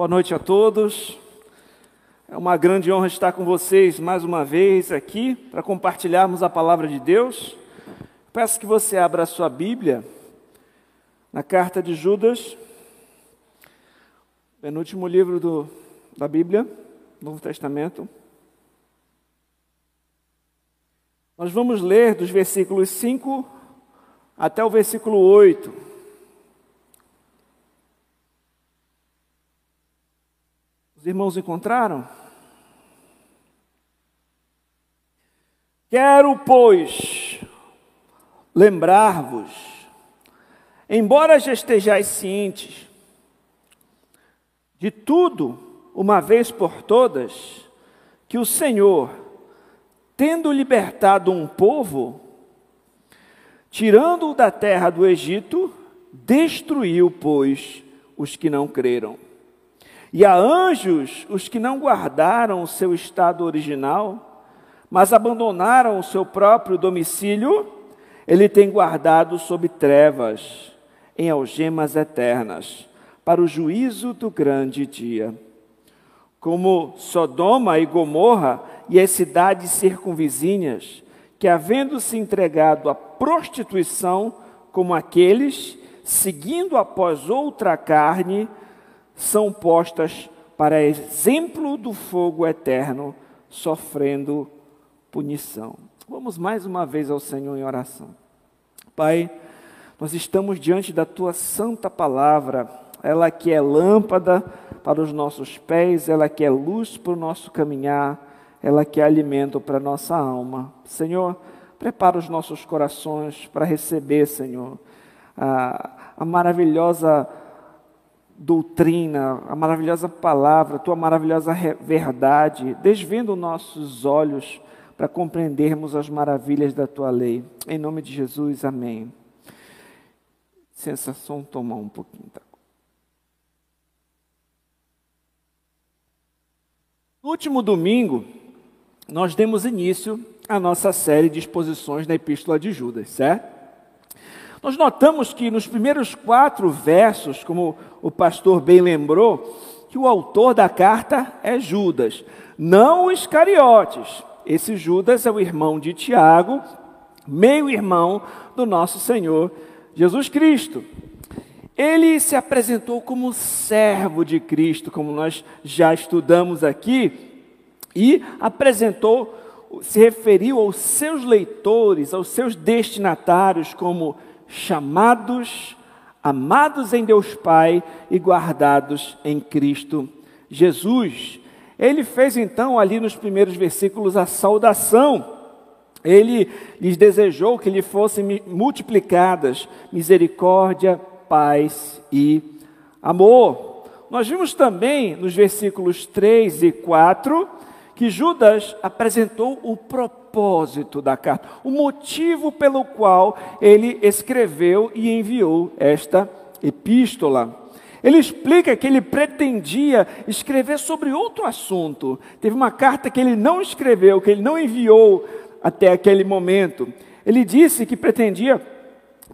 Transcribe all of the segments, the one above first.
Boa noite a todos. É uma grande honra estar com vocês mais uma vez aqui para compartilharmos a palavra de Deus. Peço que você abra a sua Bíblia na carta de Judas, penúltimo livro do, da Bíblia, Novo Testamento. Nós vamos ler dos versículos 5 até o versículo 8. Os irmãos encontraram? Quero, pois, lembrar-vos, embora já estejais cientes de tudo, uma vez por todas, que o Senhor, tendo libertado um povo, tirando-o da terra do Egito, destruiu, pois, os que não creram e a anjos os que não guardaram o seu estado original, mas abandonaram o seu próprio domicílio, ele tem guardado sob trevas, em algemas eternas, para o juízo do grande dia. Como Sodoma e Gomorra e as cidades circunvizinhas, que havendo se entregado à prostituição, como aqueles, seguindo após outra carne, são postas para exemplo do fogo eterno, sofrendo punição. Vamos mais uma vez ao Senhor em oração. Pai, nós estamos diante da tua santa palavra, ela que é lâmpada para os nossos pés, ela que é luz para o nosso caminhar, ela que é alimento para a nossa alma. Senhor, prepara os nossos corações para receber, Senhor, a, a maravilhosa doutrina, a maravilhosa palavra, a tua maravilhosa verdade, desvendo nossos olhos para compreendermos as maravilhas da tua lei. Em nome de Jesus, amém. Sensação tomar um pouquinho. Tá? No último domingo, nós demos início à nossa série de exposições na Epístola de Judas, certo? Nós notamos que nos primeiros quatro versos, como o pastor bem lembrou, que o autor da carta é Judas, não Iscariotes. Esse Judas é o irmão de Tiago, meio-irmão do nosso Senhor Jesus Cristo. Ele se apresentou como servo de Cristo, como nós já estudamos aqui, e apresentou, se referiu aos seus leitores, aos seus destinatários, como chamados, amados em Deus Pai e guardados em Cristo Jesus. Ele fez então ali nos primeiros versículos a saudação. Ele lhes desejou que lhe fossem multiplicadas misericórdia, paz e amor. Nós vimos também nos versículos 3 e 4 que Judas apresentou o propósito da carta, o motivo pelo qual ele escreveu e enviou esta epístola. Ele explica que ele pretendia escrever sobre outro assunto. Teve uma carta que ele não escreveu, que ele não enviou até aquele momento. Ele disse que pretendia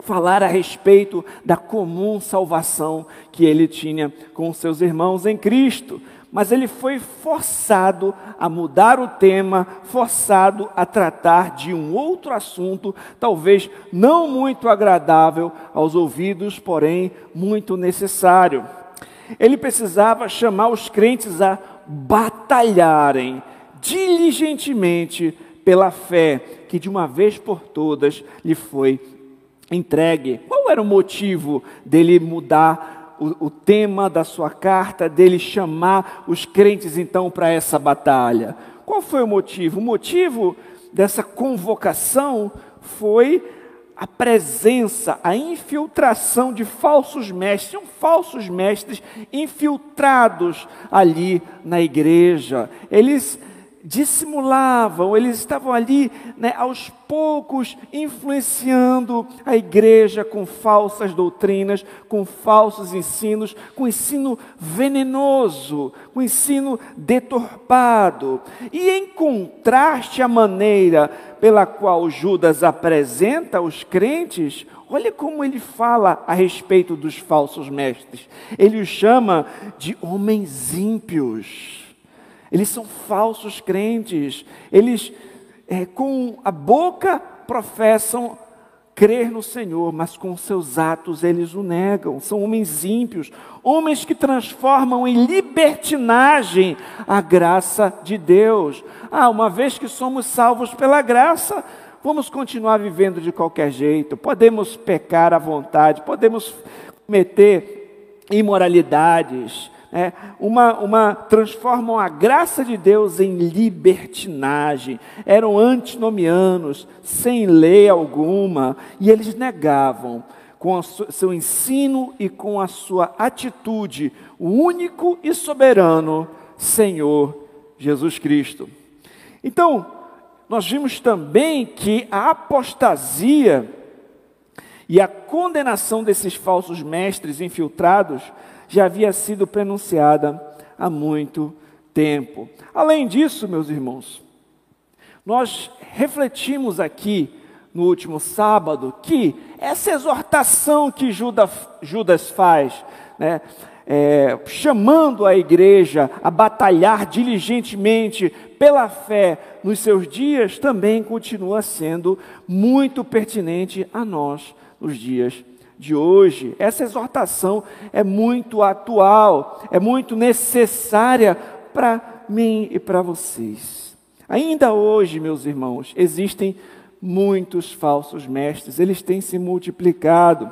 falar a respeito da comum salvação que ele tinha com seus irmãos em Cristo mas ele foi forçado a mudar o tema, forçado a tratar de um outro assunto, talvez não muito agradável aos ouvidos, porém muito necessário. Ele precisava chamar os crentes a batalharem diligentemente pela fé que de uma vez por todas lhe foi entregue. Qual era o motivo dele mudar o, o tema da sua carta, dele chamar os crentes então para essa batalha. Qual foi o motivo? O motivo dessa convocação foi a presença, a infiltração de falsos mestres, são falsos mestres infiltrados ali na igreja. Eles dissimulavam, eles estavam ali né, aos poucos influenciando a igreja com falsas doutrinas, com falsos ensinos, com ensino venenoso, com ensino deturpado. E em contraste à maneira pela qual Judas apresenta os crentes, olha como ele fala a respeito dos falsos mestres. Ele os chama de homens ímpios. Eles são falsos crentes. Eles, é, com a boca, professam crer no Senhor, mas com seus atos eles o negam. São homens ímpios, homens que transformam em libertinagem a graça de Deus. Ah, uma vez que somos salvos pela graça, vamos continuar vivendo de qualquer jeito. Podemos pecar à vontade, podemos cometer imoralidades é, uma, uma, transformam a graça de Deus em libertinagem. Eram antinomianos, sem lei alguma, e eles negavam com seu ensino e com a sua atitude o único e soberano Senhor Jesus Cristo. Então, nós vimos também que a apostasia e a condenação desses falsos mestres infiltrados já havia sido pronunciada há muito tempo. Além disso, meus irmãos, nós refletimos aqui no último sábado que essa exortação que Judas faz, né, é, chamando a igreja a batalhar diligentemente pela fé nos seus dias, também continua sendo muito pertinente a nós nos dias de hoje. Essa exortação é muito atual, é muito necessária para mim e para vocês. Ainda hoje, meus irmãos, existem muitos falsos mestres, eles têm se multiplicado,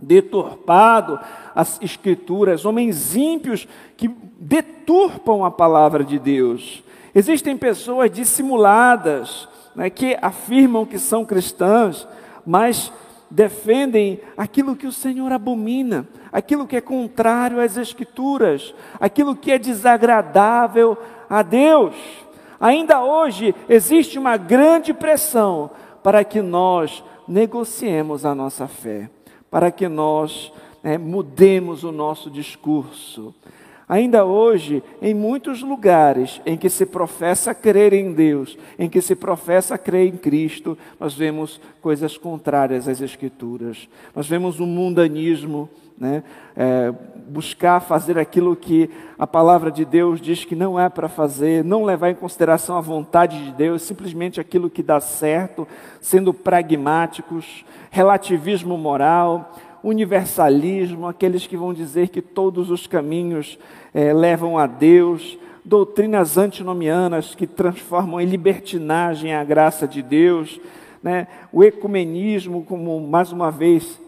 deturpado as escrituras, homens ímpios que deturpam a palavra de Deus. Existem pessoas dissimuladas, né, que afirmam que são cristãs, mas defendem aquilo que o Senhor abomina, aquilo que é contrário às Escrituras, aquilo que é desagradável a Deus. Ainda hoje existe uma grande pressão para que nós negociemos a nossa fé, para que nós é, mudemos o nosso discurso. Ainda hoje, em muitos lugares em que se professa crer em Deus, em que se professa crer em Cristo, nós vemos coisas contrárias às Escrituras. Nós vemos um mundanismo, né? É, buscar fazer aquilo que a palavra de Deus diz que não é para fazer, não levar em consideração a vontade de Deus, simplesmente aquilo que dá certo, sendo pragmáticos, relativismo moral, universalismo, aqueles que vão dizer que todos os caminhos é, levam a Deus, doutrinas antinomianas que transformam em libertinagem a graça de Deus, né? o ecumenismo, como mais uma vez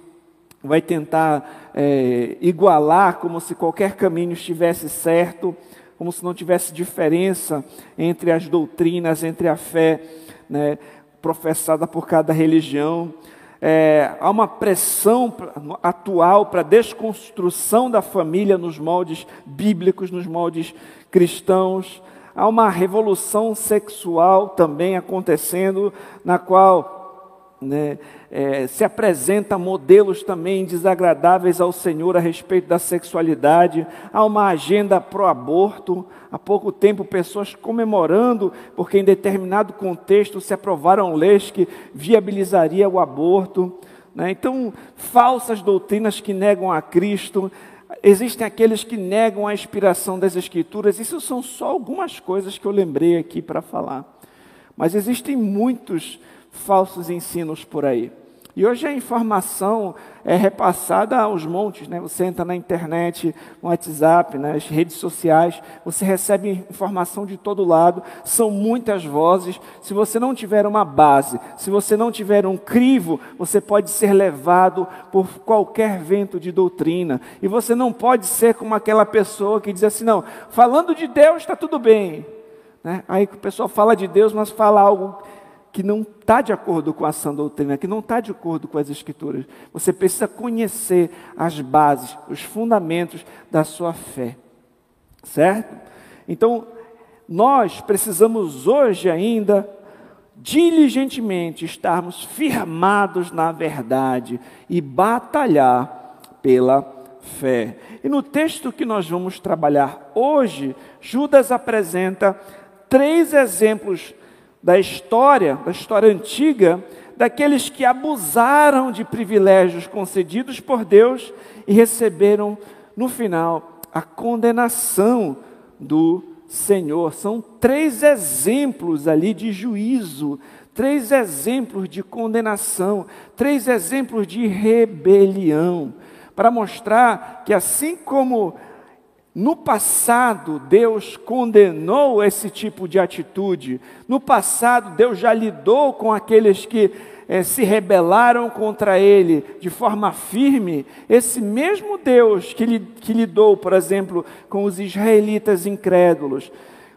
vai tentar é, igualar, como se qualquer caminho estivesse certo, como se não tivesse diferença entre as doutrinas, entre a fé né, professada por cada religião é, há uma pressão atual para a desconstrução da família nos moldes bíblicos, nos moldes cristãos. Há uma revolução sexual também acontecendo, na qual né, é, se apresenta modelos também desagradáveis ao Senhor a respeito da sexualidade. Há uma agenda pró-aborto. Há pouco tempo, pessoas comemorando, porque em determinado contexto se aprovaram leis que viabilizaria o aborto. Né? Então, falsas doutrinas que negam a Cristo. Existem aqueles que negam a inspiração das Escrituras. Isso são só algumas coisas que eu lembrei aqui para falar. Mas existem muitos falsos ensinos por aí. E hoje a informação é repassada aos montes, né? Você entra na internet, no WhatsApp, nas redes sociais, você recebe informação de todo lado, são muitas vozes. Se você não tiver uma base, se você não tiver um crivo, você pode ser levado por qualquer vento de doutrina. E você não pode ser como aquela pessoa que diz assim: não, falando de Deus está tudo bem. Né? Aí o pessoal fala de Deus, mas fala algo que não está de acordo com a sã doutrina, que não está de acordo com as escrituras. Você precisa conhecer as bases, os fundamentos da sua fé. Certo? Então, nós precisamos hoje ainda diligentemente estarmos firmados na verdade e batalhar pela fé. E no texto que nós vamos trabalhar hoje, Judas apresenta três exemplos da história, da história antiga, daqueles que abusaram de privilégios concedidos por Deus e receberam, no final, a condenação do Senhor. São três exemplos ali de juízo, três exemplos de condenação, três exemplos de rebelião, para mostrar que assim como no passado Deus condenou esse tipo de atitude, no passado Deus já lidou com aqueles que é, se rebelaram contra ele de forma firme, esse mesmo Deus que, que lidou, por exemplo, com os israelitas incrédulos,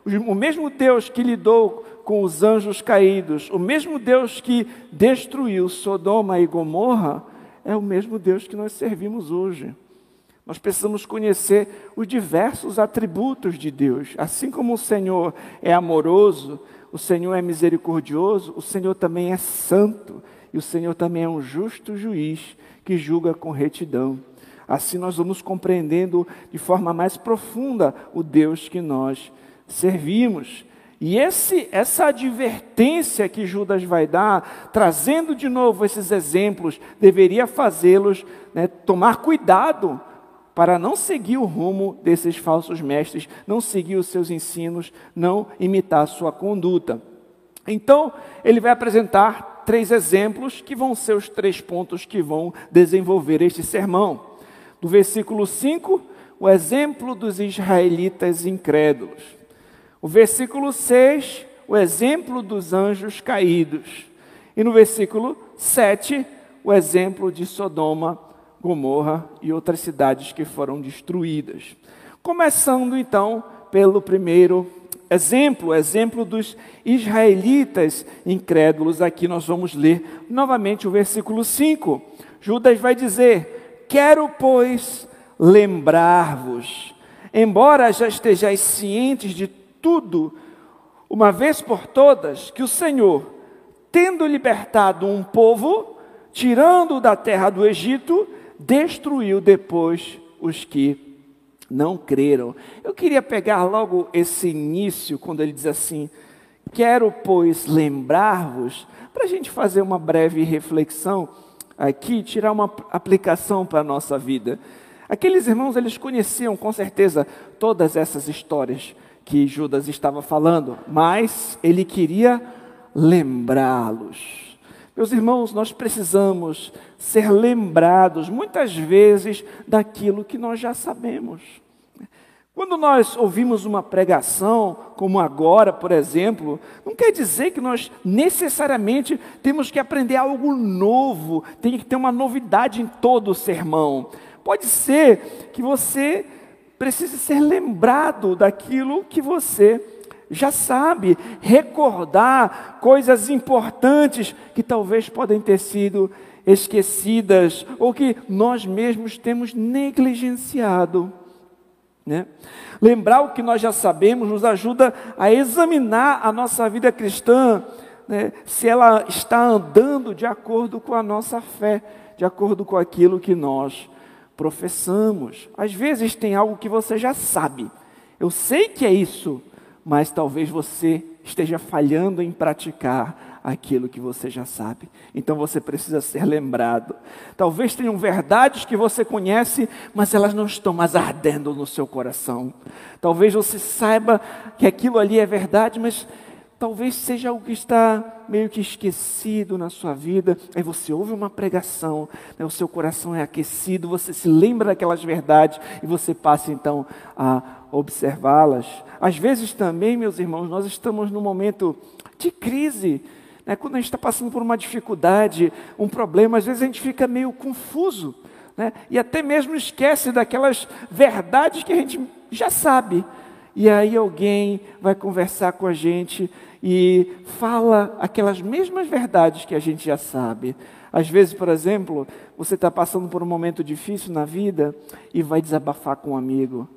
o mesmo Deus que lidou com os anjos caídos, o mesmo Deus que destruiu Sodoma e Gomorra, é o mesmo Deus que nós servimos hoje. Nós precisamos conhecer os diversos atributos de Deus. Assim como o Senhor é amoroso, o Senhor é misericordioso, o Senhor também é santo e o Senhor também é um justo juiz que julga com retidão. Assim nós vamos compreendendo de forma mais profunda o Deus que nós servimos. E esse, essa advertência que Judas vai dar, trazendo de novo esses exemplos, deveria fazê-los né, tomar cuidado para não seguir o rumo desses falsos mestres, não seguir os seus ensinos, não imitar sua conduta. Então, ele vai apresentar três exemplos que vão ser os três pontos que vão desenvolver este sermão. Do versículo 5, o exemplo dos israelitas incrédulos. O versículo 6, o exemplo dos anjos caídos. E no versículo 7, o exemplo de Sodoma Gomorra e outras cidades que foram destruídas. Começando então pelo primeiro exemplo, exemplo dos israelitas incrédulos. Aqui nós vamos ler novamente o versículo 5. Judas vai dizer: Quero, pois, lembrar-vos, embora já estejais cientes de tudo, uma vez por todas, que o Senhor, tendo libertado um povo, tirando-o da terra do Egito, destruiu depois os que não creram. Eu queria pegar logo esse início, quando ele diz assim: Quero, pois, lembrar-vos, para a gente fazer uma breve reflexão aqui, tirar uma aplicação para a nossa vida. Aqueles irmãos, eles conheciam com certeza todas essas histórias que Judas estava falando, mas ele queria lembrá-los. Meus irmãos, nós precisamos ser lembrados muitas vezes daquilo que nós já sabemos. Quando nós ouvimos uma pregação, como agora, por exemplo, não quer dizer que nós necessariamente temos que aprender algo novo, tem que ter uma novidade em todo o sermão. Pode ser que você precise ser lembrado daquilo que você já sabe, recordar coisas importantes que talvez podem ter sido esquecidas ou que nós mesmos temos negligenciado. Né? Lembrar o que nós já sabemos nos ajuda a examinar a nossa vida cristã, né? se ela está andando de acordo com a nossa fé, de acordo com aquilo que nós professamos. Às vezes tem algo que você já sabe, eu sei que é isso, mas talvez você esteja falhando em praticar aquilo que você já sabe. Então você precisa ser lembrado. Talvez tenham verdades que você conhece, mas elas não estão mais ardendo no seu coração. Talvez você saiba que aquilo ali é verdade, mas talvez seja algo que está meio que esquecido na sua vida. Aí você ouve uma pregação, né, o seu coração é aquecido, você se lembra daquelas verdades e você passa então a observá-las. Às vezes também, meus irmãos, nós estamos num momento de crise. Né? Quando a gente está passando por uma dificuldade, um problema, às vezes a gente fica meio confuso. Né? E até mesmo esquece daquelas verdades que a gente já sabe. E aí alguém vai conversar com a gente e fala aquelas mesmas verdades que a gente já sabe. Às vezes, por exemplo, você está passando por um momento difícil na vida e vai desabafar com um amigo.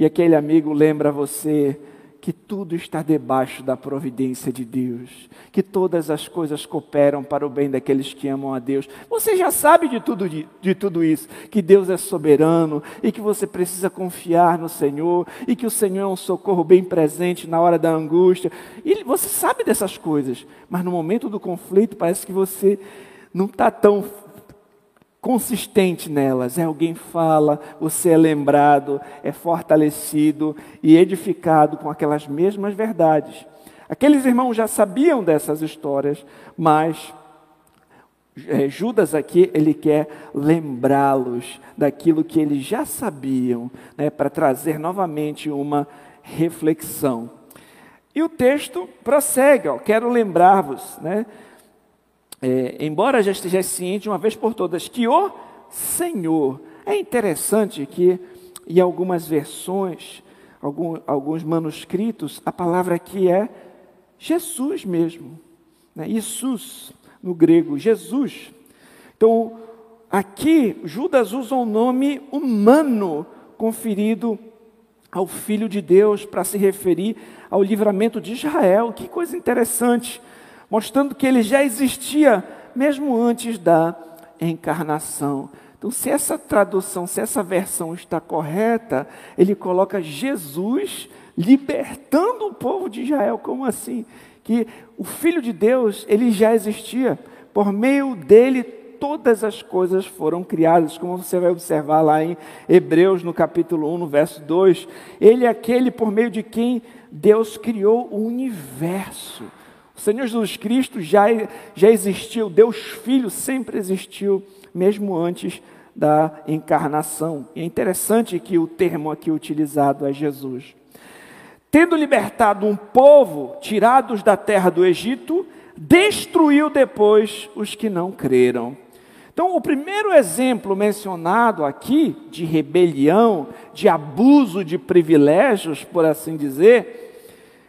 E aquele amigo lembra você que tudo está debaixo da providência de Deus, que todas as coisas cooperam para o bem daqueles que amam a Deus. Você já sabe de tudo, de, de, tudo isso, que Deus é soberano e que você precisa confiar no Senhor e que o Senhor é um socorro bem presente na hora da angústia. E você sabe dessas coisas, mas no momento do conflito parece que você não está tão consistente nelas. É alguém fala, você é lembrado, é fortalecido e edificado com aquelas mesmas verdades. Aqueles irmãos já sabiam dessas histórias, mas é, Judas aqui ele quer lembrá-los daquilo que eles já sabiam, né, para trazer novamente uma reflexão. E o texto prossegue, ó, quero lembrar-vos, né, é, embora já esteja ciente uma vez por todas que o Senhor, é interessante que em algumas versões, algum, alguns manuscritos, a palavra aqui é Jesus mesmo, né? Jesus no grego, Jesus. Então, aqui Judas usa um nome humano conferido ao Filho de Deus para se referir ao livramento de Israel. Que coisa interessante mostrando que ele já existia mesmo antes da encarnação. Então, se essa tradução, se essa versão está correta, ele coloca Jesus libertando o povo de Israel. Como assim? Que o Filho de Deus, ele já existia. Por meio dele, todas as coisas foram criadas, como você vai observar lá em Hebreus, no capítulo 1, no verso 2. Ele é aquele por meio de quem Deus criou o universo. O Senhor Jesus Cristo já, já existiu, Deus Filho sempre existiu, mesmo antes da encarnação. E é interessante que o termo aqui utilizado é Jesus. Tendo libertado um povo, tirados da terra do Egito, destruiu depois os que não creram. Então, o primeiro exemplo mencionado aqui de rebelião, de abuso de privilégios, por assim dizer,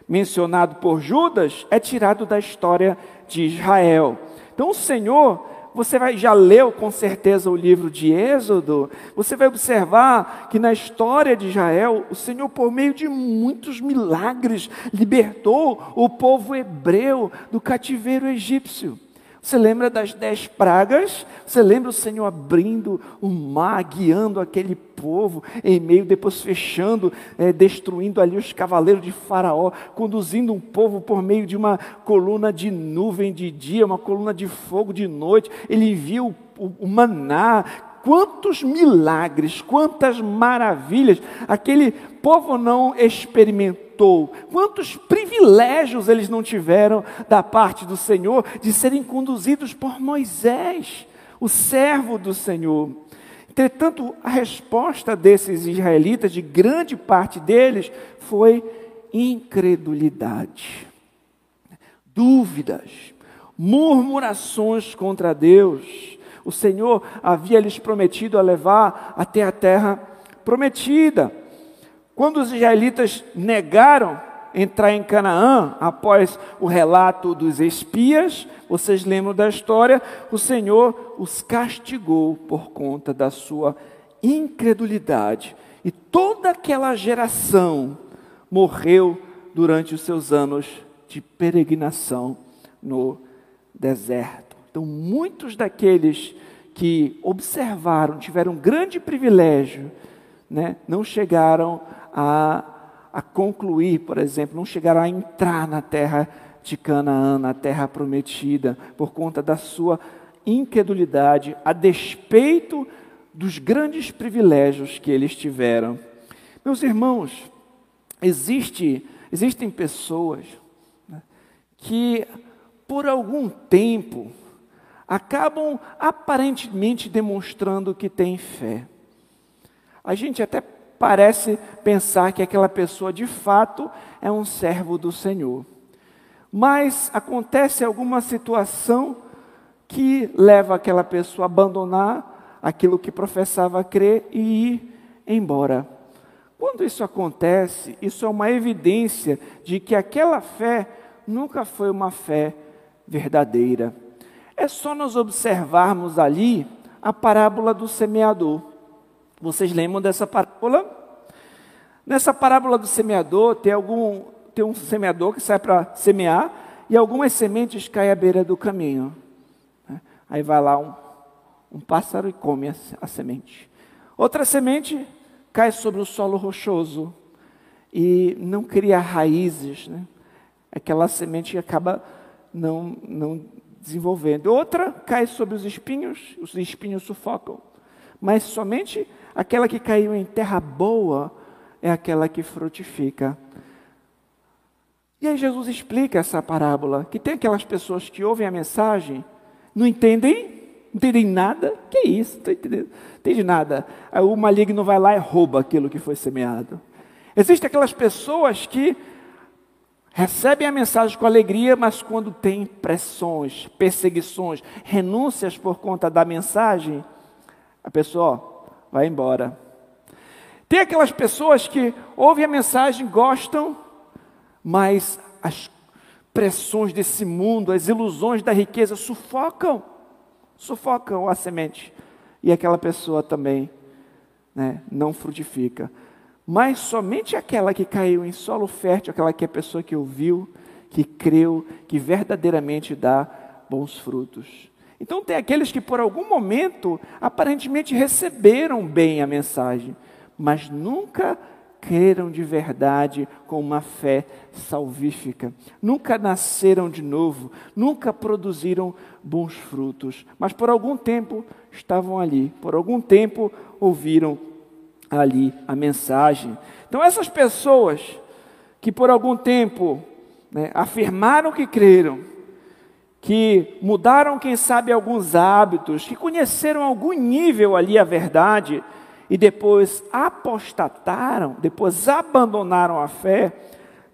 mencionado por Judas é tirado da história de Israel. Então o Senhor, você vai, já leu com certeza o livro de Êxodo, você vai observar que na história de Israel, o Senhor, por meio de muitos milagres, libertou o povo hebreu do cativeiro egípcio. Você lembra das dez pragas? Você lembra o Senhor abrindo o mar, guiando aquele povo em meio, depois fechando, é, destruindo ali os cavaleiros de Faraó, conduzindo um povo por meio de uma coluna de nuvem de dia, uma coluna de fogo de noite. Ele viu o, o maná, quantos milagres, quantas maravilhas aquele povo não experimentou quantos privilégios eles não tiveram da parte do Senhor de serem conduzidos por Moisés, o servo do Senhor. Entretanto, a resposta desses israelitas, de grande parte deles, foi incredulidade, dúvidas, murmurações contra Deus. O Senhor havia lhes prometido a levar até a terra prometida. Quando os israelitas negaram entrar em Canaã, após o relato dos espias, vocês lembram da história, o Senhor os castigou por conta da sua incredulidade. E toda aquela geração morreu durante os seus anos de peregrinação no deserto. Então, muitos daqueles que observaram, tiveram um grande privilégio, né, não chegaram a, a concluir, por exemplo, não chegaram a entrar na terra de Canaã, na terra prometida, por conta da sua incredulidade, a despeito dos grandes privilégios que eles tiveram. Meus irmãos, existe, existem pessoas né, que, por algum tempo, acabam aparentemente demonstrando que têm fé. A gente até parece pensar que aquela pessoa de fato é um servo do Senhor. Mas acontece alguma situação que leva aquela pessoa a abandonar aquilo que professava crer e ir embora. Quando isso acontece, isso é uma evidência de que aquela fé nunca foi uma fé verdadeira. É só nós observarmos ali a parábola do semeador. Vocês lembram dessa parábola? Nessa parábola do semeador, tem algum, tem um semeador que sai para semear e algumas sementes caem à beira do caminho. Né? Aí vai lá um, um pássaro e come a, a semente. Outra semente cai sobre o solo rochoso e não cria raízes. Né? Aquela semente acaba não, não desenvolvendo. Outra cai sobre os espinhos, os espinhos sufocam. Mas somente aquela que caiu em terra boa é aquela que frutifica. E aí Jesus explica essa parábola, que tem aquelas pessoas que ouvem a mensagem, não entendem, não entendem nada, que é isso, não entendendo, entende nada. Aí o maligno vai lá e rouba aquilo que foi semeado. Existem aquelas pessoas que recebem a mensagem com alegria, mas quando tem pressões, perseguições, renúncias por conta da mensagem, a pessoa ó, vai embora. Tem aquelas pessoas que ouvem a mensagem, gostam, mas as pressões desse mundo, as ilusões da riqueza sufocam, sufocam a semente. E aquela pessoa também né, não frutifica mas somente aquela que caiu em solo fértil, aquela que é a pessoa que ouviu, que creu, que verdadeiramente dá bons frutos. Então tem aqueles que por algum momento aparentemente receberam bem a mensagem, mas nunca creram de verdade com uma fé salvífica. Nunca nasceram de novo, nunca produziram bons frutos, mas por algum tempo estavam ali, por algum tempo ouviram ali a mensagem. Então, essas pessoas que por algum tempo né, afirmaram que creram, que mudaram, quem sabe, alguns hábitos, que conheceram algum nível ali a verdade e depois apostataram, depois abandonaram a fé,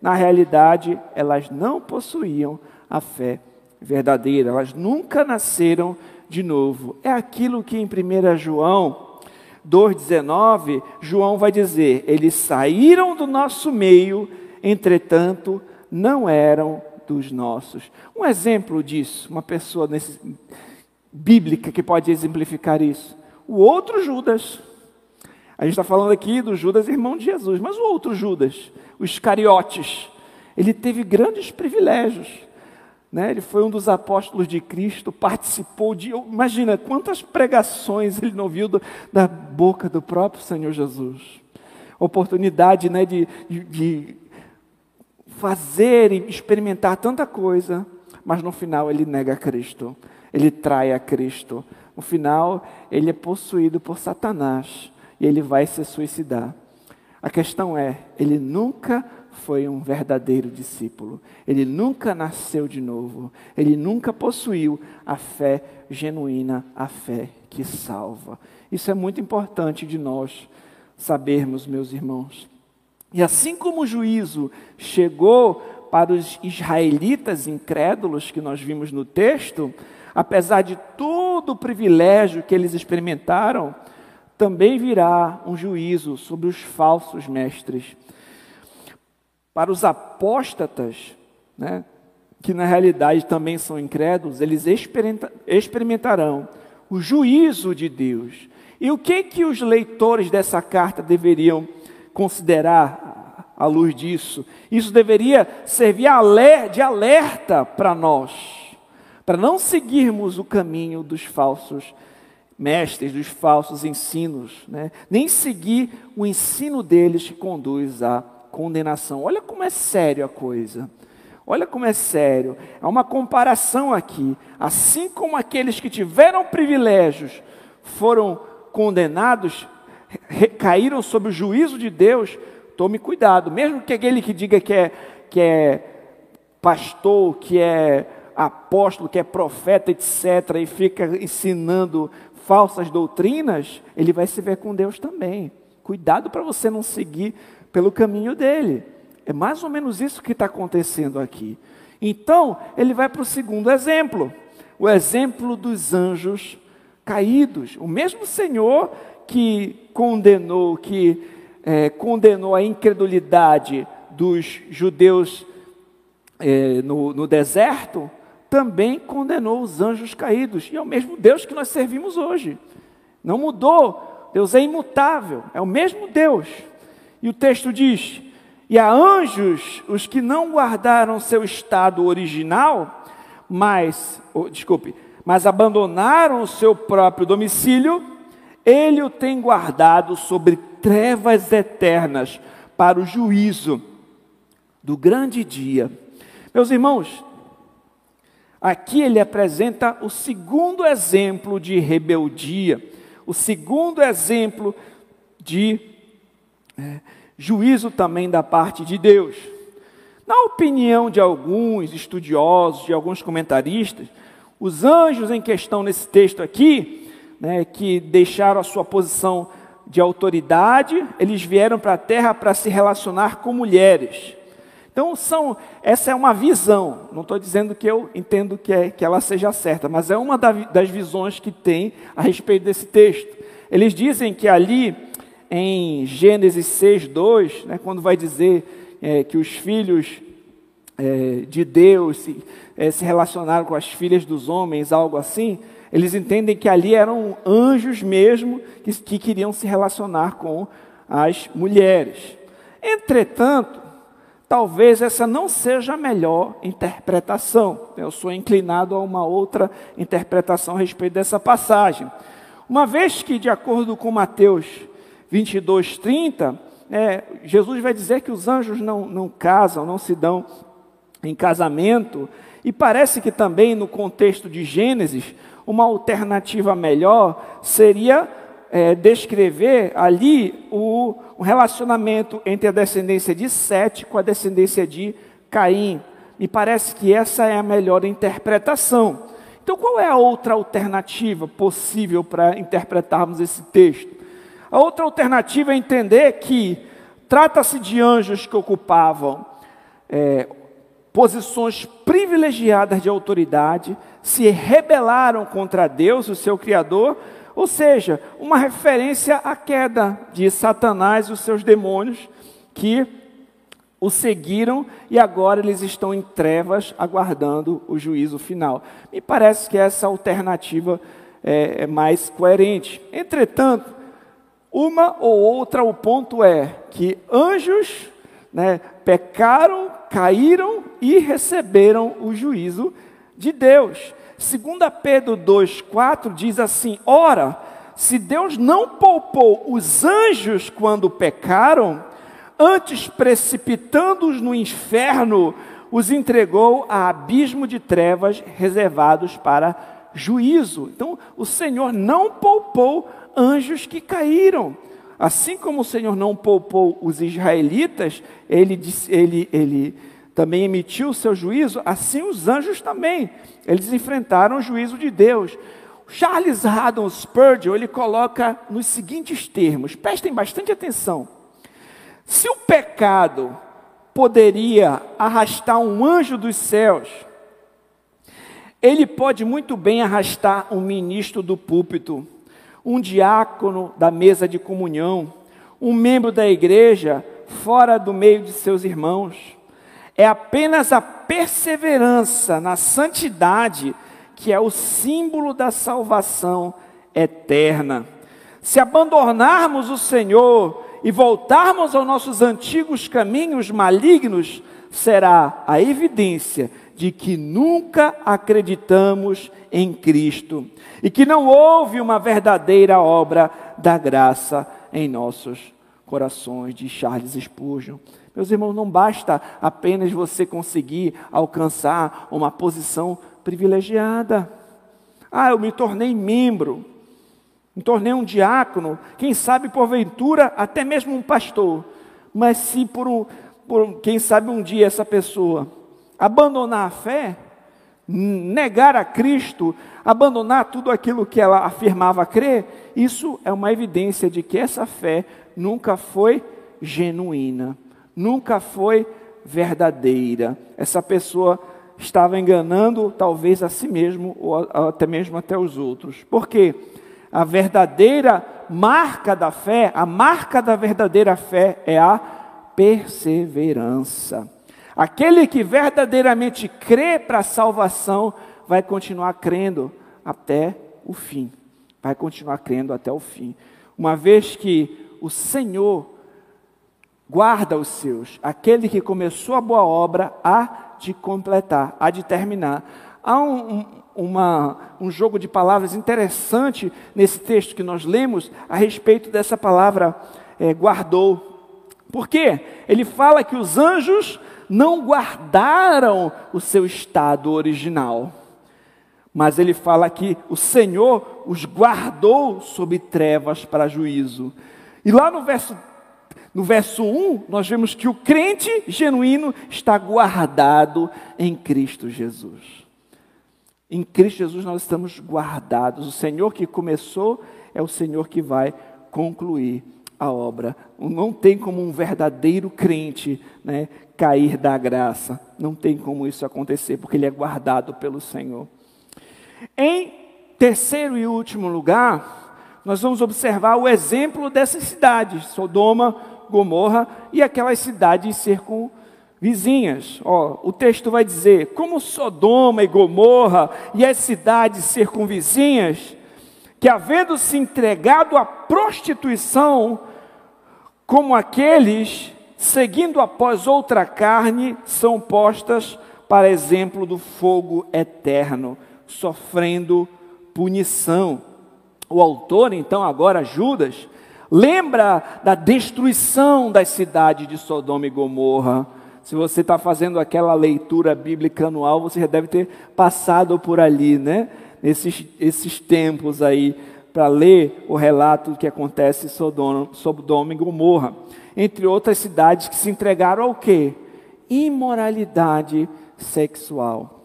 na realidade elas não possuíam a fé verdadeira, elas nunca nasceram de novo. É aquilo que em 1 João 2,19, João vai dizer: Eles saíram do nosso meio, entretanto, não eram dos nossos. Um exemplo disso, uma pessoa nesse, bíblica que pode exemplificar isso. O outro Judas. A gente está falando aqui do Judas, irmão de Jesus, mas o outro Judas, o Iscariotes, ele teve grandes privilégios. Né? Ele foi um dos apóstolos de Cristo, participou de. Imagina quantas pregações ele não viu do, da boca do próprio Senhor Jesus. Oportunidade né, de, de, de fazer e experimentar tanta coisa, mas no final ele nega Cristo, ele trai a Cristo. No final, ele é possuído por Satanás e ele vai se suicidar. A questão é, ele nunca foi um verdadeiro discípulo. Ele nunca nasceu de novo. Ele nunca possuiu a fé genuína, a fé que salva. Isso é muito importante de nós sabermos, meus irmãos. E assim como o juízo chegou para os israelitas incrédulos que nós vimos no texto, apesar de todo o privilégio que eles experimentaram, também virá um juízo sobre os falsos mestres para os apóstatas, né, que na realidade também são incrédulos, eles experimentarão o juízo de Deus. E o que que os leitores dessa carta deveriam considerar à luz disso? Isso deveria servir de alerta para nós, para não seguirmos o caminho dos falsos mestres, dos falsos ensinos, né? nem seguir o ensino deles que conduz a condenação. Olha como é sério a coisa. Olha como é sério. Há uma comparação aqui. Assim como aqueles que tiveram privilégios foram condenados, caíram sob o juízo de Deus, tome cuidado. Mesmo que aquele que diga que é, que é pastor, que é apóstolo, que é profeta, etc., e fica ensinando falsas doutrinas, ele vai se ver com Deus também. Cuidado para você não seguir pelo caminho dele. É mais ou menos isso que está acontecendo aqui. Então, ele vai para o segundo exemplo, o exemplo dos anjos caídos. O mesmo Senhor que condenou, que é, condenou a incredulidade dos judeus é, no, no deserto, também condenou os anjos caídos. E é o mesmo Deus que nós servimos hoje. Não mudou. Deus é imutável. É o mesmo Deus. E o texto diz: E a anjos, os que não guardaram seu estado original, mas, oh, desculpe, mas abandonaram o seu próprio domicílio, ele o tem guardado sobre trevas eternas para o juízo do grande dia. Meus irmãos, aqui ele apresenta o segundo exemplo de rebeldia, o segundo exemplo de é, juízo também da parte de Deus. Na opinião de alguns estudiosos, de alguns comentaristas, os anjos em questão nesse texto aqui, né, que deixaram a sua posição de autoridade, eles vieram para a terra para se relacionar com mulheres. Então, são, essa é uma visão, não estou dizendo que eu entendo que, é, que ela seja certa, mas é uma das visões que tem a respeito desse texto. Eles dizem que ali, em Gênesis 6, 2, né, quando vai dizer é, que os filhos é, de Deus se, é, se relacionaram com as filhas dos homens, algo assim, eles entendem que ali eram anjos mesmo que, que queriam se relacionar com as mulheres. Entretanto, talvez essa não seja a melhor interpretação. Eu sou inclinado a uma outra interpretação a respeito dessa passagem. Uma vez que, de acordo com Mateus 22, 30, é, Jesus vai dizer que os anjos não, não casam, não se dão em casamento, e parece que também no contexto de Gênesis, uma alternativa melhor seria é, descrever ali o, o relacionamento entre a descendência de Sete com a descendência de Caim. Me parece que essa é a melhor interpretação. Então, qual é a outra alternativa possível para interpretarmos esse texto? A outra alternativa é entender que trata-se de anjos que ocupavam é, posições privilegiadas de autoridade, se rebelaram contra Deus, o seu Criador, ou seja, uma referência à queda de Satanás e os seus demônios que o seguiram e agora eles estão em trevas aguardando o juízo final. Me parece que essa alternativa é, é mais coerente. Entretanto, uma ou outra, o ponto é que anjos né, pecaram, caíram e receberam o juízo de Deus. 2 Pedro 2,4 diz assim: Ora, se Deus não poupou os anjos quando pecaram, antes precipitando-os no inferno, os entregou a abismo de trevas reservados para juízo. Então, o Senhor não poupou anjos que caíram. Assim como o Senhor não poupou os israelitas, ele, ele, ele também emitiu o seu juízo, assim os anjos também. Eles enfrentaram o juízo de Deus. Charles Haddon Spurgeon, ele coloca nos seguintes termos, prestem bastante atenção. Se o pecado poderia arrastar um anjo dos céus, ele pode muito bem arrastar um ministro do púlpito, um diácono da mesa de comunhão, um membro da igreja fora do meio de seus irmãos é apenas a perseverança na santidade que é o símbolo da salvação eterna. Se abandonarmos o Senhor e voltarmos aos nossos antigos caminhos malignos, será a evidência de que nunca acreditamos em Cristo e que não houve uma verdadeira obra da graça em nossos corações, de Charles Spurgeon. Meus irmãos, não basta apenas você conseguir alcançar uma posição privilegiada. Ah, eu me tornei membro, me tornei um diácono, quem sabe porventura até mesmo um pastor. Mas se por, um, por quem sabe um dia essa pessoa abandonar a fé, negar a Cristo, abandonar tudo aquilo que ela afirmava crer, isso é uma evidência de que essa fé nunca foi genuína nunca foi verdadeira. Essa pessoa estava enganando talvez a si mesmo ou até mesmo até os outros. Porque a verdadeira marca da fé, a marca da verdadeira fé é a perseverança. Aquele que verdadeiramente crê para a salvação vai continuar crendo até o fim. Vai continuar crendo até o fim. Uma vez que o Senhor guarda os seus. Aquele que começou a boa obra há de completar, há de terminar. Há um, um, uma, um jogo de palavras interessante nesse texto que nós lemos a respeito dessa palavra é, guardou. Por quê? Ele fala que os anjos não guardaram o seu estado original. Mas ele fala que o Senhor os guardou sob trevas para juízo. E lá no verso no verso 1, nós vemos que o crente genuíno está guardado em Cristo Jesus. Em Cristo Jesus nós estamos guardados. O Senhor que começou é o Senhor que vai concluir a obra. Não tem como um verdadeiro crente né, cair da graça. Não tem como isso acontecer, porque ele é guardado pelo Senhor. Em terceiro e último lugar, nós vamos observar o exemplo dessas cidades, Sodoma, Gomorra e aquelas cidades circunvizinhas. Ó, o texto vai dizer: como Sodoma e Gomorra e as cidades circunvizinhas, que havendo se entregado à prostituição, como aqueles seguindo após outra carne, são postas para exemplo do fogo eterno, sofrendo punição. O autor, então, agora Judas, lembra da destruição das cidades de Sodoma e Gomorra. Se você está fazendo aquela leitura bíblica anual, você já deve ter passado por ali, né? Nesses esses tempos aí, para ler o relato do que acontece em Sodoma, Sodoma e Gomorra. Entre outras cidades que se entregaram ao quê? Imoralidade sexual,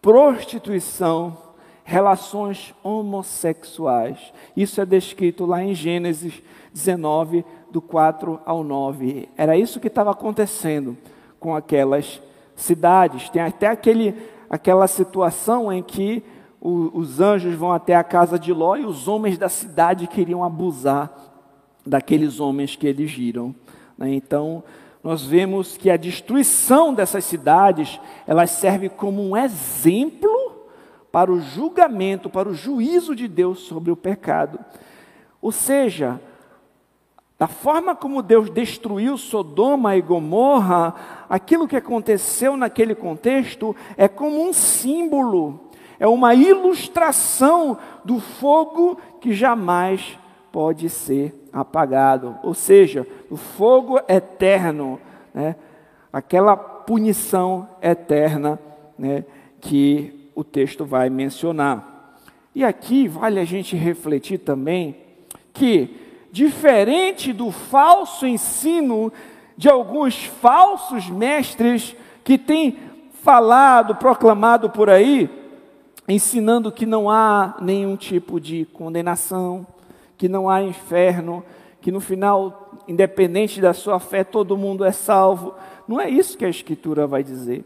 prostituição relações homossexuais. Isso é descrito lá em Gênesis 19, do 4 ao 9. Era isso que estava acontecendo com aquelas cidades. Tem até aquele, aquela situação em que o, os anjos vão até a casa de Ló e os homens da cidade queriam abusar daqueles homens que eles viram. Né? Então, nós vemos que a destruição dessas cidades, elas serve como um exemplo para o julgamento, para o juízo de Deus sobre o pecado. Ou seja, da forma como Deus destruiu Sodoma e Gomorra, aquilo que aconteceu naquele contexto é como um símbolo, é uma ilustração do fogo que jamais pode ser apagado, ou seja, o fogo eterno, né? aquela punição eterna né? que o texto vai mencionar. E aqui vale a gente refletir também que, diferente do falso ensino de alguns falsos mestres que têm falado, proclamado por aí, ensinando que não há nenhum tipo de condenação, que não há inferno, que no final, independente da sua fé, todo mundo é salvo. Não é isso que a Escritura vai dizer.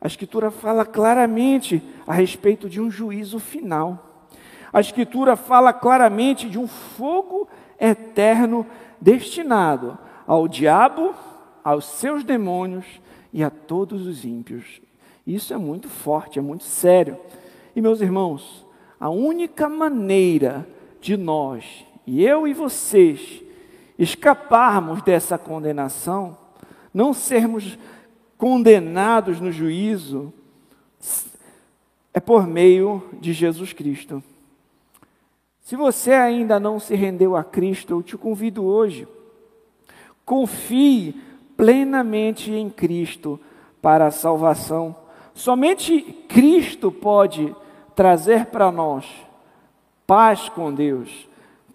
A Escritura fala claramente a respeito de um juízo final. A Escritura fala claramente de um fogo eterno destinado ao diabo, aos seus demônios e a todos os ímpios. Isso é muito forte, é muito sério. E meus irmãos, a única maneira de nós, e eu e vocês, escaparmos dessa condenação, não sermos condenados no juízo é por meio de Jesus Cristo. Se você ainda não se rendeu a Cristo, eu te convido hoje. Confie plenamente em Cristo para a salvação. Somente Cristo pode trazer para nós paz com Deus,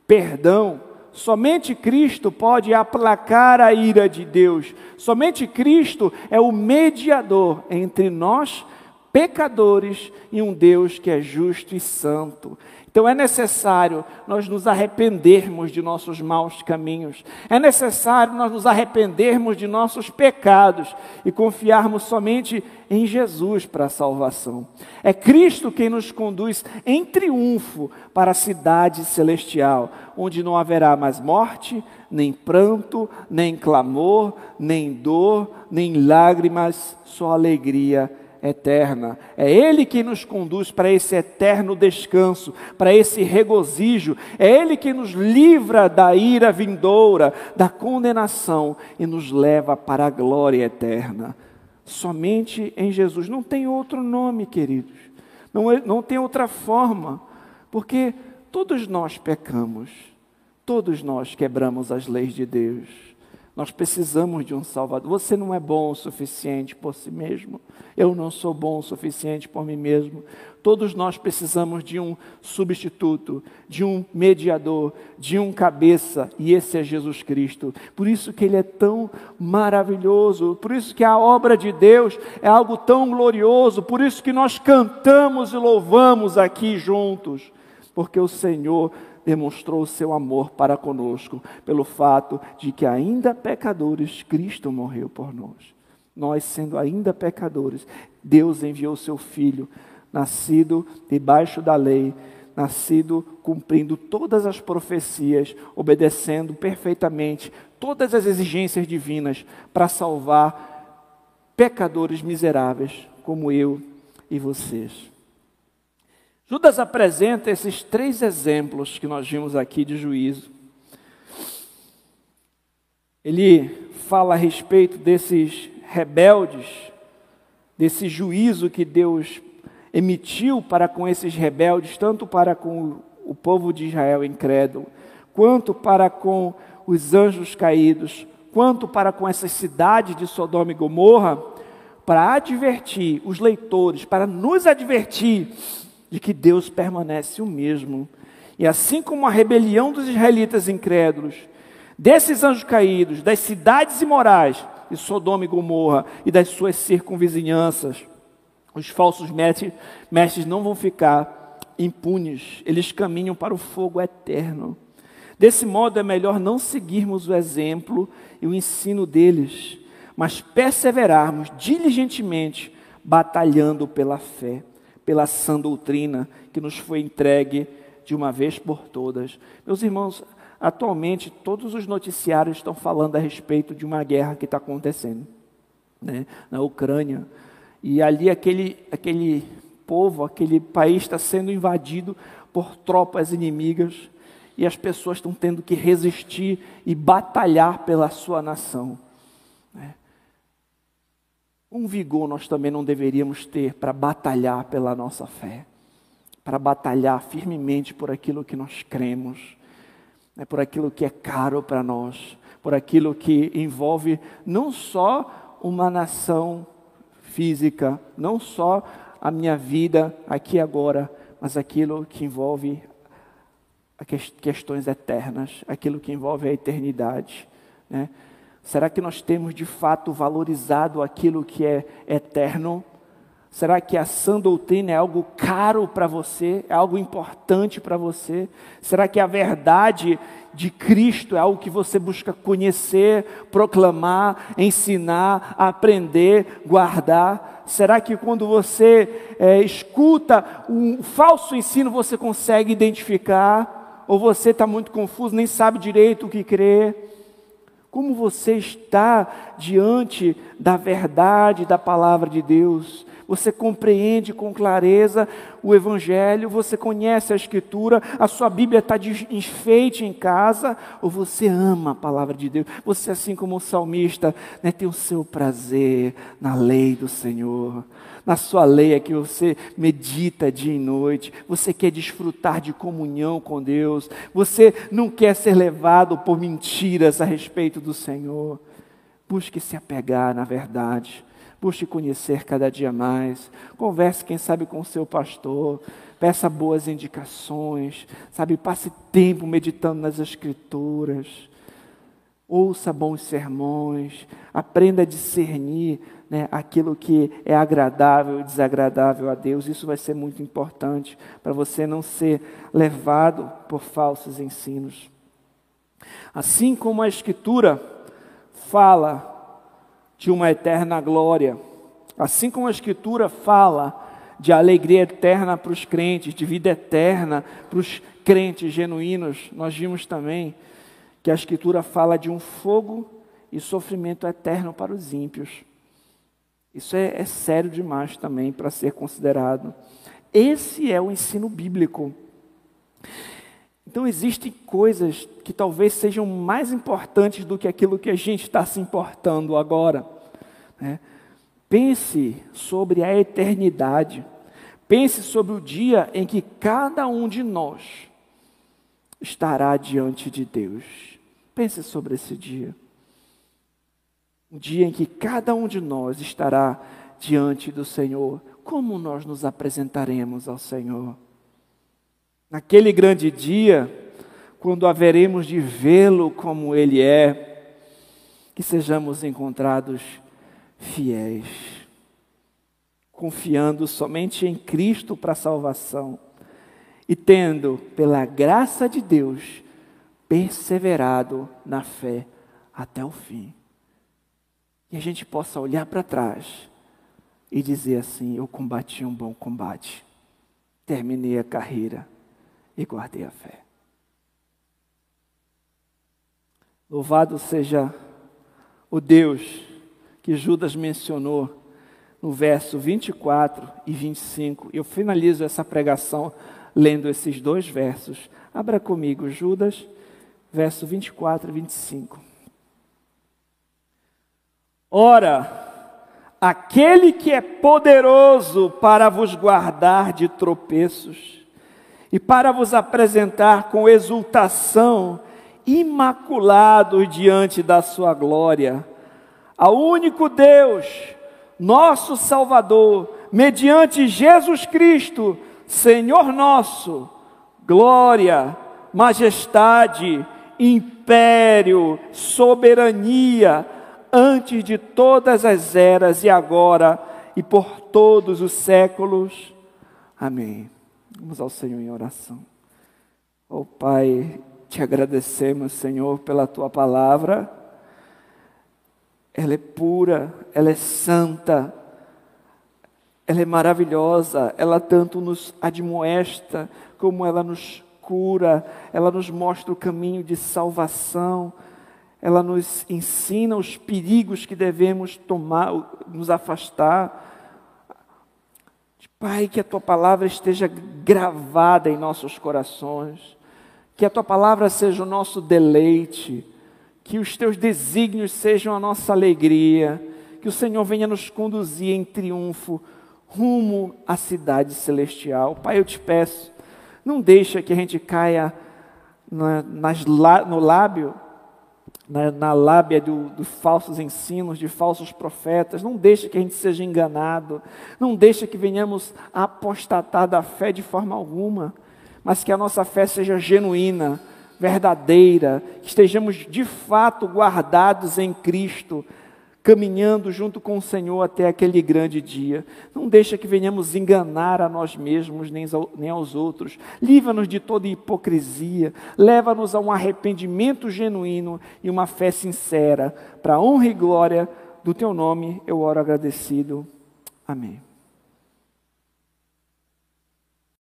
perdão, Somente Cristo pode aplacar a ira de Deus. Somente Cristo é o mediador entre nós, pecadores, e um Deus que é justo e santo. Então é necessário nós nos arrependermos de nossos maus caminhos, é necessário nós nos arrependermos de nossos pecados e confiarmos somente em Jesus para a salvação. É Cristo quem nos conduz em triunfo para a cidade celestial, onde não haverá mais morte, nem pranto, nem clamor, nem dor, nem lágrimas, só alegria eterna. É Ele que nos conduz para esse eterno descanso, para esse regozijo. É Ele que nos livra da ira vindoura, da condenação e nos leva para a glória eterna. Somente em Jesus. Não tem outro nome, queridos. Não, é, não tem outra forma. Porque todos nós pecamos. Todos nós quebramos as leis de Deus. Nós precisamos de um Salvador. Você não é bom o suficiente por si mesmo. Eu não sou bom o suficiente por mim mesmo. Todos nós precisamos de um substituto, de um mediador, de um cabeça, e esse é Jesus Cristo. Por isso que ele é tão maravilhoso, por isso que a obra de Deus é algo tão glorioso, por isso que nós cantamos e louvamos aqui juntos, porque o Senhor demonstrou o seu amor para conosco, pelo fato de que, ainda pecadores, Cristo morreu por nós. Nós, sendo ainda pecadores, Deus enviou seu Filho, nascido debaixo da lei, nascido cumprindo todas as profecias, obedecendo perfeitamente todas as exigências divinas para salvar pecadores miseráveis como eu e vocês. Judas apresenta esses três exemplos que nós vimos aqui de juízo. Ele fala a respeito desses rebeldes, desse juízo que Deus emitiu para com esses rebeldes, tanto para com o povo de Israel incrédulo, quanto para com os anjos caídos, quanto para com essas cidades de Sodoma e Gomorra, para advertir os leitores, para nos advertir de que Deus permanece o mesmo. E assim como a rebelião dos israelitas incrédulos, desses anjos caídos, das cidades imorais de Sodoma e Gomorra e das suas circunvizinhanças, os falsos mestres, não vão ficar impunes, eles caminham para o fogo eterno. Desse modo é melhor não seguirmos o exemplo e o ensino deles, mas perseverarmos diligentemente batalhando pela fé pela sã doutrina que nos foi entregue de uma vez por todas. Meus irmãos, atualmente todos os noticiários estão falando a respeito de uma guerra que está acontecendo né, na Ucrânia. E ali aquele, aquele povo, aquele país está sendo invadido por tropas inimigas e as pessoas estão tendo que resistir e batalhar pela sua nação. Um vigor nós também não deveríamos ter para batalhar pela nossa fé, para batalhar firmemente por aquilo que nós cremos, né, por aquilo que é caro para nós, por aquilo que envolve não só uma nação física, não só a minha vida aqui e agora, mas aquilo que envolve questões eternas, aquilo que envolve a eternidade. Né? Será que nós temos de fato valorizado aquilo que é eterno? Será que a sã doutrina é algo caro para você? É algo importante para você? Será que a verdade de Cristo é algo que você busca conhecer, proclamar, ensinar, aprender, guardar? Será que quando você é, escuta um falso ensino você consegue identificar? Ou você está muito confuso, nem sabe direito o que crer? Como você está diante da verdade da palavra de Deus? Você compreende com clareza o Evangelho? Você conhece a Escritura? A sua Bíblia está de enfeite em casa? Ou você ama a palavra de Deus? Você, assim como o salmista, né, tem o seu prazer na lei do Senhor na sua lei é que você medita dia e noite, você quer desfrutar de comunhão com Deus, você não quer ser levado por mentiras a respeito do Senhor. Busque se apegar na verdade, busque conhecer cada dia mais, converse, quem sabe, com o seu pastor, peça boas indicações, sabe, passe tempo meditando nas Escrituras, ouça bons sermões, aprenda a discernir né, aquilo que é agradável e desagradável a Deus. Isso vai ser muito importante para você não ser levado por falsos ensinos. Assim como a Escritura fala de uma eterna glória, assim como a Escritura fala de alegria eterna para os crentes, de vida eterna para os crentes genuínos, nós vimos também que a Escritura fala de um fogo e sofrimento eterno para os ímpios. Isso é, é sério demais também para ser considerado. Esse é o ensino bíblico. Então, existem coisas que talvez sejam mais importantes do que aquilo que a gente está se importando agora. Né? Pense sobre a eternidade. Pense sobre o dia em que cada um de nós estará diante de Deus. Pense sobre esse dia. Um dia em que cada um de nós estará diante do Senhor. Como nós nos apresentaremos ao Senhor? Naquele grande dia, quando haveremos de vê-lo como Ele é, que sejamos encontrados fiéis, confiando somente em Cristo para a salvação e tendo, pela graça de Deus, perseverado na fé até o fim. E a gente possa olhar para trás e dizer assim: Eu combati um bom combate, terminei a carreira e guardei a fé. Louvado seja o Deus que Judas mencionou no verso 24 e 25. Eu finalizo essa pregação lendo esses dois versos. Abra comigo, Judas, verso 24 e 25. Ora, aquele que é poderoso para vos guardar de tropeços, e para vos apresentar com exultação, imaculados diante da Sua glória, ao único Deus, nosso Salvador, mediante Jesus Cristo, Senhor nosso, glória, majestade, império, soberania, antes de todas as eras e agora e por todos os séculos. Amém. Vamos ao Senhor em oração. Oh Pai, te agradecemos, Senhor, pela tua palavra. Ela é pura, ela é santa, ela é maravilhosa, ela tanto nos admoesta como ela nos cura, ela nos mostra o caminho de salvação, ela nos ensina os perigos que devemos tomar, nos afastar. Pai, que a tua palavra esteja gravada em nossos corações, que a tua palavra seja o nosso deleite, que os teus desígnios sejam a nossa alegria, que o Senhor venha nos conduzir em triunfo rumo à cidade celestial. Pai, eu te peço, não deixa que a gente caia na, nas, no lábio na, na lábia dos do falsos ensinos, de falsos profetas. Não deixe que a gente seja enganado. Não deixe que venhamos apostatar da fé de forma alguma. Mas que a nossa fé seja genuína, verdadeira, que estejamos de fato guardados em Cristo caminhando junto com o Senhor até aquele grande dia. Não deixa que venhamos enganar a nós mesmos nem aos outros. Livra-nos de toda hipocrisia. Leva-nos a um arrependimento genuíno e uma fé sincera. Para a honra e glória do teu nome, eu oro agradecido. Amém.